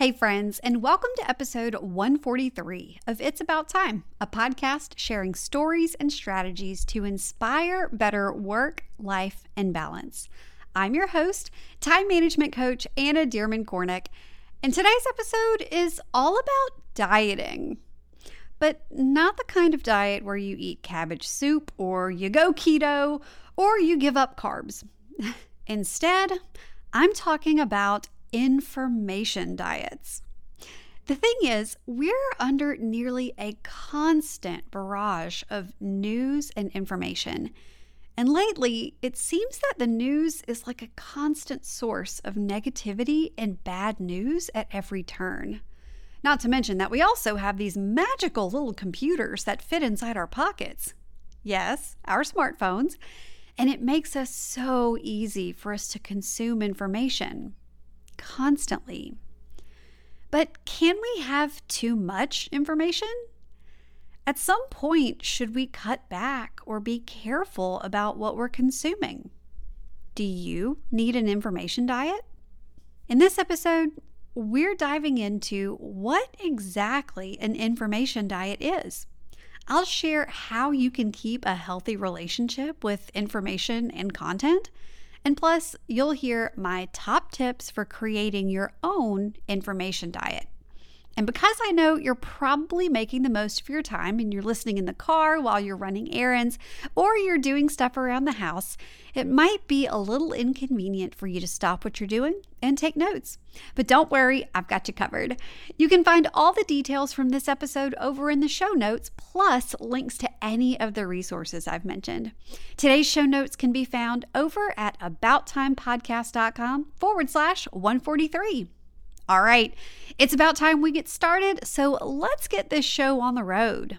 Hey, friends, and welcome to episode 143 of It's About Time, a podcast sharing stories and strategies to inspire better work, life, and balance. I'm your host, time management coach Anna Dearmon Kornick, and today's episode is all about dieting. But not the kind of diet where you eat cabbage soup or you go keto or you give up carbs. Instead, I'm talking about information diets. The thing is, we're under nearly a constant barrage of news and information. And lately, it seems that the news is like a constant source of negativity and bad news at every turn. Not to mention that we also have these magical little computers that fit inside our pockets. Yes, our smartphones. And it makes us so easy for us to consume information constantly. But can we have too much information? At some point, should we cut back or be careful about what we're consuming? Do you need an information diet? In this episode, we're diving into what exactly an information diet is. I'll share how you can keep a healthy relationship with information and content and plus, you'll hear my top tips for creating your own information diet. And because I know you're probably making the most of your time and you're listening in the car while you're running errands or you're doing stuff around the house, it might be a little inconvenient for you to stop what you're doing and take notes. But don't worry, I've got you covered. You can find all the details from this episode over in the show notes, plus links to any of the resources I've mentioned. Today's show notes can be found over at abouttimepodcast.com forward slash 143. All right, it's about time we get started, so let's get this show on the road.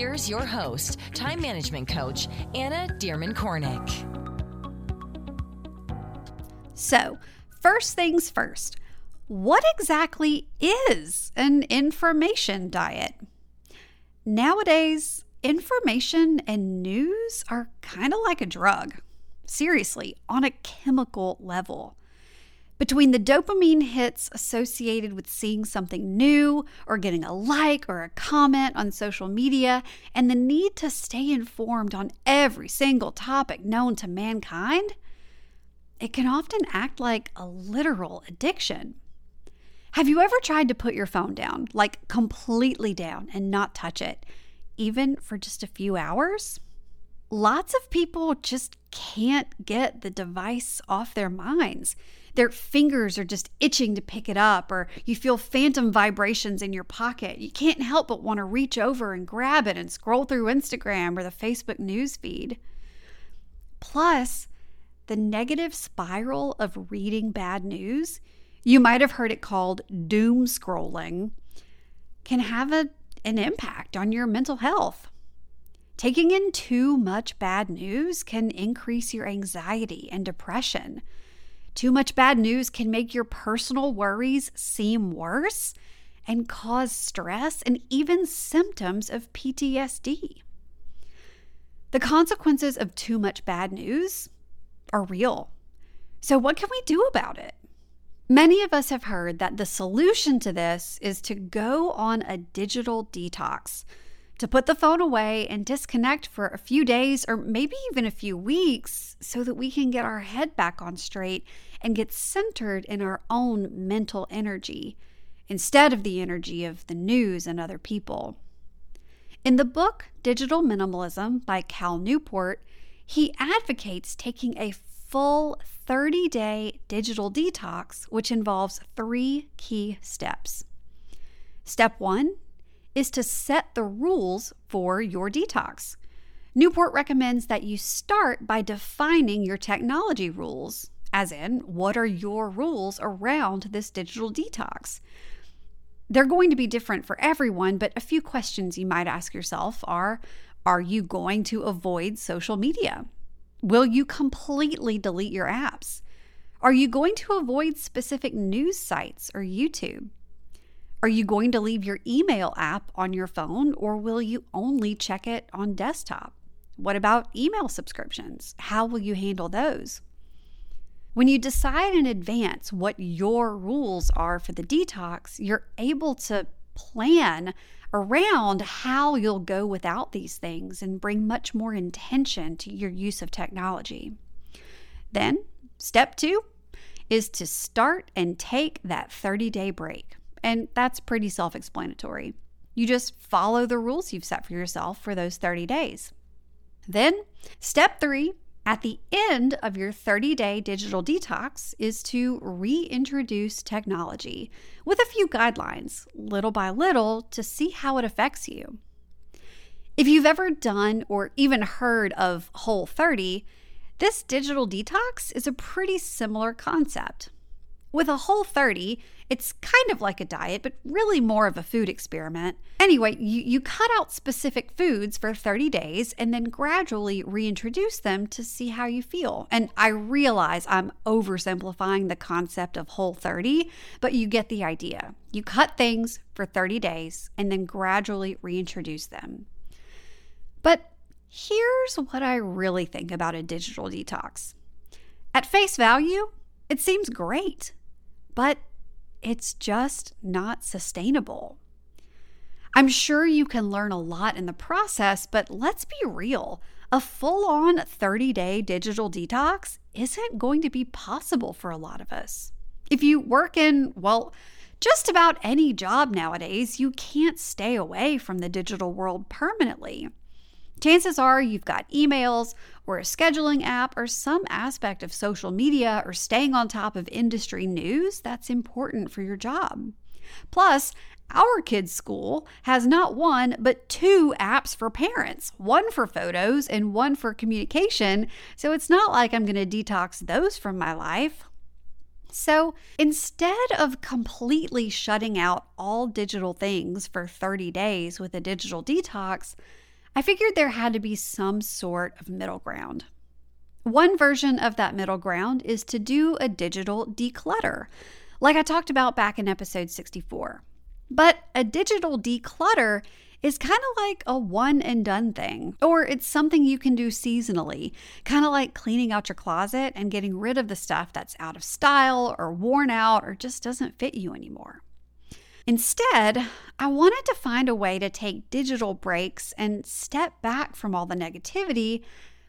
Here's your host, time management coach, Anna Dearmon Kornick. So, first things first, what exactly is an information diet? Nowadays, information and news are kind of like a drug. Seriously, on a chemical level. Between the dopamine hits associated with seeing something new or getting a like or a comment on social media, and the need to stay informed on every single topic known to mankind, it can often act like a literal addiction. Have you ever tried to put your phone down, like completely down, and not touch it, even for just a few hours? Lots of people just can't get the device off their minds their fingers are just itching to pick it up, or you feel phantom vibrations in your pocket. You can't help but want to reach over and grab it and scroll through Instagram or the Facebook news feed. Plus, the negative spiral of reading bad news, you might have heard it called doom scrolling, can have a, an impact on your mental health. Taking in too much bad news can increase your anxiety and depression. Too much bad news can make your personal worries seem worse and cause stress and even symptoms of PTSD. The consequences of too much bad news are real. So, what can we do about it? Many of us have heard that the solution to this is to go on a digital detox to put the phone away and disconnect for a few days or maybe even a few weeks so that we can get our head back on straight and get centered in our own mental energy instead of the energy of the news and other people. In the book Digital Minimalism by Cal Newport, he advocates taking a full 30 day digital detox, which involves three key steps. Step one is to set the rules for your detox. Newport recommends that you start by defining your technology rules as in, what are your rules around this digital detox? They're going to be different for everyone, but a few questions you might ask yourself are Are you going to avoid social media? Will you completely delete your apps? Are you going to avoid specific news sites or YouTube? Are you going to leave your email app on your phone or will you only check it on desktop? What about email subscriptions? How will you handle those? When you decide in advance what your rules are for the detox, you're able to plan around how you'll go without these things and bring much more intention to your use of technology. Then, step two is to start and take that 30 day break. And that's pretty self explanatory. You just follow the rules you've set for yourself for those 30 days. Then, step three at the end of your 30 day digital detox is to reintroduce technology with a few guidelines, little by little, to see how it affects you. If you've ever done or even heard of Whole 30, this digital detox is a pretty similar concept. With a whole 30, it's kind of like a diet, but really more of a food experiment. Anyway, you, you cut out specific foods for 30 days and then gradually reintroduce them to see how you feel. And I realize I'm oversimplifying the concept of whole 30, but you get the idea. You cut things for 30 days and then gradually reintroduce them. But Here's what I really think about a digital detox. At face value, it seems great, but it's just not sustainable. I'm sure you can learn a lot in the process, but let's be real. A full on 30 day digital detox isn't going to be possible for a lot of us. If you work in, well, just about any job nowadays, you can't stay away from the digital world permanently. Chances are you've got emails or a scheduling app or some aspect of social media or staying on top of industry news that's important for your job. Plus, our kids' school has not one, but two apps for parents one for photos and one for communication. So it's not like I'm going to detox those from my life. So instead of completely shutting out all digital things for 30 days with a digital detox, I figured there had to be some sort of middle ground. One version of that middle ground is to do a digital declutter, like I talked about back in episode 64. But a digital declutter is kind of like a one and done thing, or it's something you can do seasonally, kind of like cleaning out your closet and getting rid of the stuff that's out of style or worn out or just doesn't fit you anymore. Instead, I wanted to find a way to take digital breaks and step back from all the negativity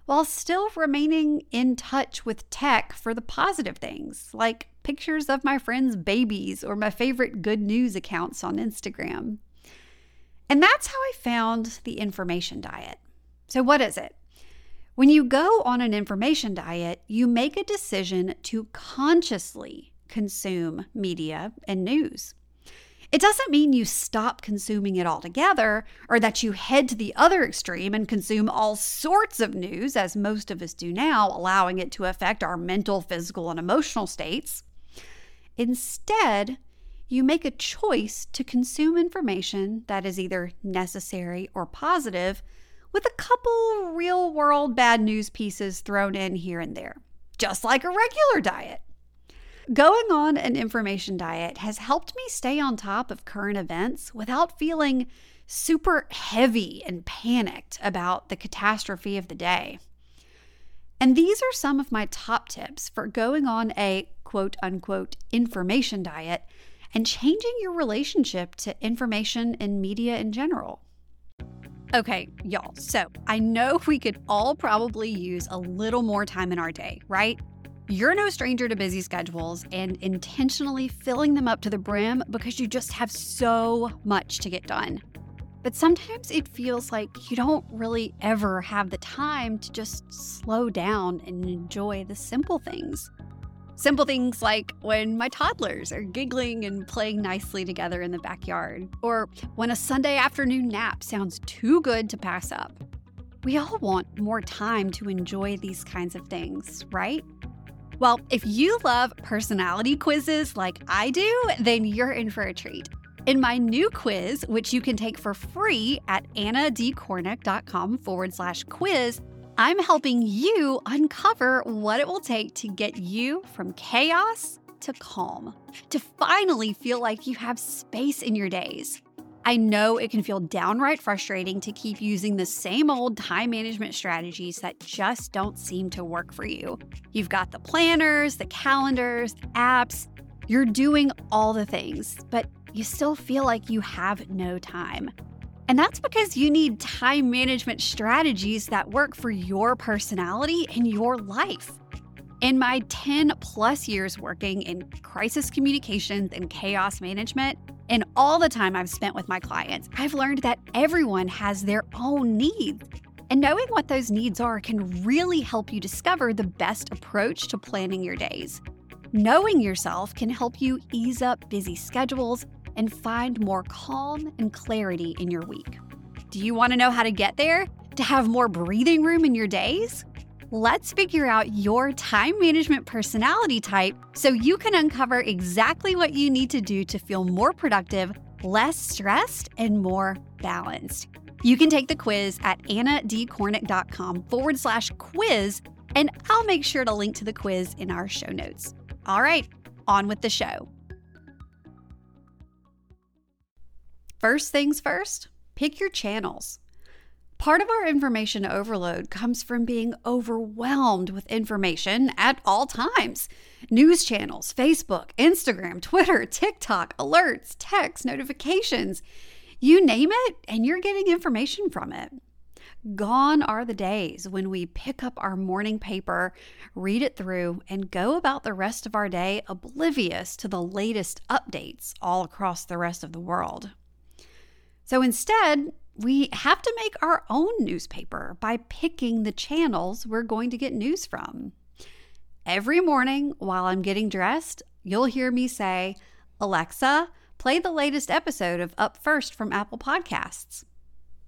while still remaining in touch with tech for the positive things, like pictures of my friends' babies or my favorite good news accounts on Instagram. And that's how I found the information diet. So, what is it? When you go on an information diet, you make a decision to consciously consume media and news. It doesn't mean you stop consuming it altogether or that you head to the other extreme and consume all sorts of news, as most of us do now, allowing it to affect our mental, physical, and emotional states. Instead, you make a choice to consume information that is either necessary or positive, with a couple real world bad news pieces thrown in here and there, just like a regular diet. Going on an information diet has helped me stay on top of current events without feeling super heavy and panicked about the catastrophe of the day. And these are some of my top tips for going on a quote unquote information diet and changing your relationship to information and media in general. Okay, y'all, so I know we could all probably use a little more time in our day, right? You're no stranger to busy schedules and intentionally filling them up to the brim because you just have so much to get done. But sometimes it feels like you don't really ever have the time to just slow down and enjoy the simple things. Simple things like when my toddlers are giggling and playing nicely together in the backyard, or when a Sunday afternoon nap sounds too good to pass up. We all want more time to enjoy these kinds of things, right? Well, if you love personality quizzes like I do, then you're in for a treat. In my new quiz, which you can take for free at annadkornick.com forward slash quiz, I'm helping you uncover what it will take to get you from chaos to calm, to finally feel like you have space in your days. I know it can feel downright frustrating to keep using the same old time management strategies that just don't seem to work for you. You've got the planners, the calendars, the apps, you're doing all the things, but you still feel like you have no time. And that's because you need time management strategies that work for your personality and your life. In my 10 plus years working in crisis communications and chaos management, and all the time I've spent with my clients, I've learned that everyone has their own needs. And knowing what those needs are can really help you discover the best approach to planning your days. Knowing yourself can help you ease up busy schedules and find more calm and clarity in your week. Do you want to know how to get there? To have more breathing room in your days? Let's figure out your time management personality type so you can uncover exactly what you need to do to feel more productive, less stressed, and more balanced. You can take the quiz at annadkornick.com forward slash quiz, and I'll make sure to link to the quiz in our show notes. All right, on with the show. First things first, pick your channels. Part of our information overload comes from being overwhelmed with information at all times. News channels, Facebook, Instagram, Twitter, TikTok, alerts, texts, notifications. You name it, and you're getting information from it. Gone are the days when we pick up our morning paper, read it through, and go about the rest of our day oblivious to the latest updates all across the rest of the world. So instead, we have to make our own newspaper by picking the channels we're going to get news from. Every morning while I'm getting dressed, you'll hear me say, Alexa, play the latest episode of Up First from Apple Podcasts.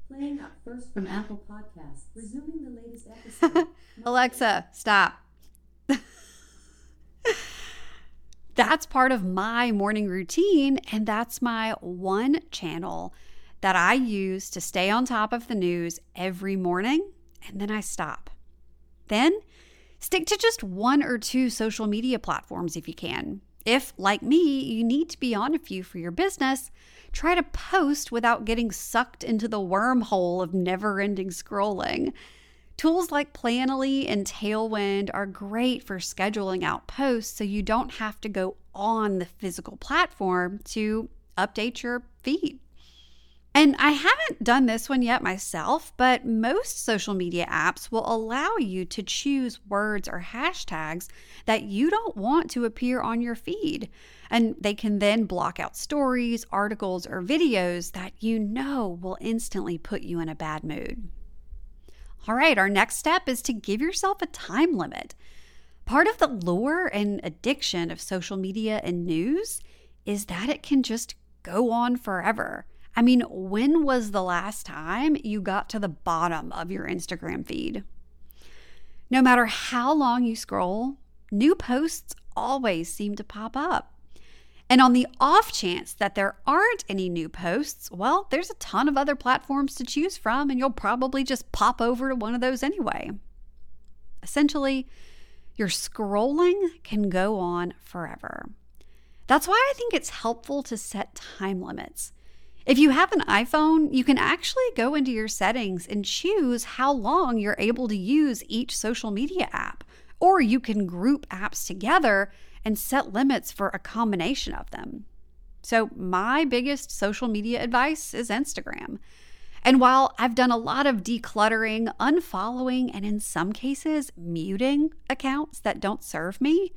Playing Up First from Apple Podcasts. Resuming the latest episode. Alexa, stop. that's part of my morning routine, and that's my one channel that I use to stay on top of the news every morning, and then I stop. Then stick to just one or two social media platforms if you can. If, like me, you need to be on a few for your business, try to post without getting sucked into the wormhole of never ending scrolling. Tools like Planoly and Tailwind are great for scheduling out posts so you don't have to go on the physical platform to update your feed. And I haven't done this one yet myself, but most social media apps will allow you to choose words or hashtags that you don't want to appear on your feed. And they can then block out stories, articles, or videos that you know will instantly put you in a bad mood. All right, our next step is to give yourself a time limit. Part of the lure and addiction of social media and news is that it can just go on forever. I mean, when was the last time you got to the bottom of your Instagram feed? No matter how long you scroll, new posts always seem to pop up. And on the off chance that there aren't any new posts, well, there's a ton of other platforms to choose from, and you'll probably just pop over to one of those anyway. Essentially, your scrolling can go on forever. That's why I think it's helpful to set time limits. If you have an iPhone, you can actually go into your settings and choose how long you're able to use each social media app. Or you can group apps together and set limits for a combination of them. So, my biggest social media advice is Instagram. And while I've done a lot of decluttering, unfollowing, and in some cases, muting accounts that don't serve me,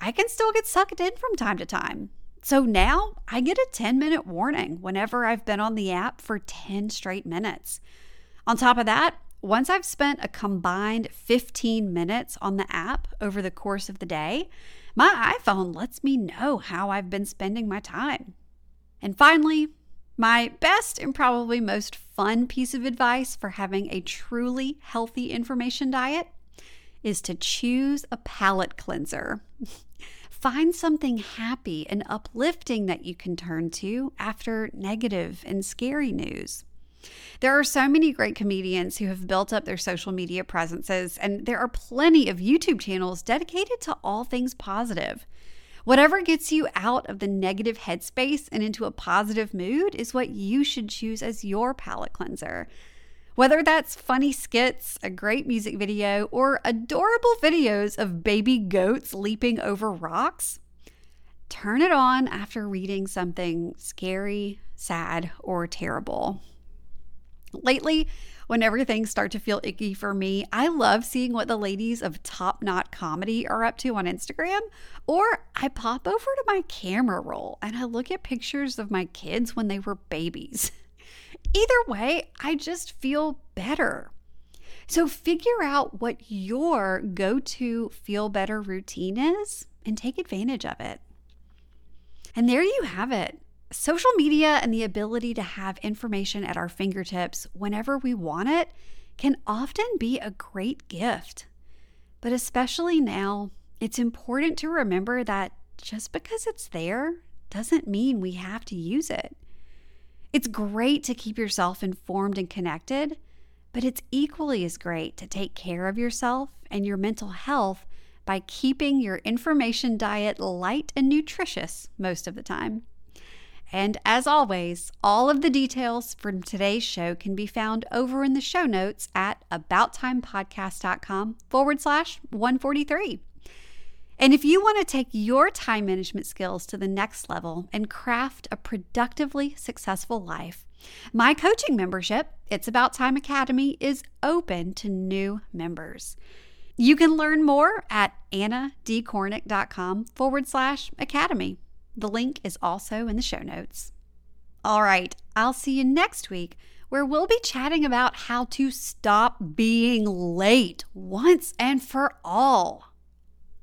I can still get sucked in from time to time. So now I get a 10 minute warning whenever I've been on the app for 10 straight minutes. On top of that, once I've spent a combined 15 minutes on the app over the course of the day, my iPhone lets me know how I've been spending my time. And finally, my best and probably most fun piece of advice for having a truly healthy information diet is to choose a palate cleanser. Find something happy and uplifting that you can turn to after negative and scary news. There are so many great comedians who have built up their social media presences, and there are plenty of YouTube channels dedicated to all things positive. Whatever gets you out of the negative headspace and into a positive mood is what you should choose as your palate cleanser. Whether that's funny skits, a great music video, or adorable videos of baby goats leaping over rocks, turn it on after reading something scary, sad, or terrible. Lately, whenever things start to feel icky for me, I love seeing what the ladies of Top Knot Comedy are up to on Instagram. Or I pop over to my camera roll and I look at pictures of my kids when they were babies. Either way, I just feel better. So figure out what your go to feel better routine is and take advantage of it. And there you have it. Social media and the ability to have information at our fingertips whenever we want it can often be a great gift. But especially now, it's important to remember that just because it's there doesn't mean we have to use it. It's great to keep yourself informed and connected, but it's equally as great to take care of yourself and your mental health by keeping your information diet light and nutritious most of the time. And as always, all of the details from today's show can be found over in the show notes at abouttimepodcast.com forward slash 143. And if you want to take your time management skills to the next level and craft a productively successful life, my coaching membership, It's About Time Academy, is open to new members. You can learn more at annadkornick.com forward slash academy. The link is also in the show notes. All right, I'll see you next week where we'll be chatting about how to stop being late once and for all.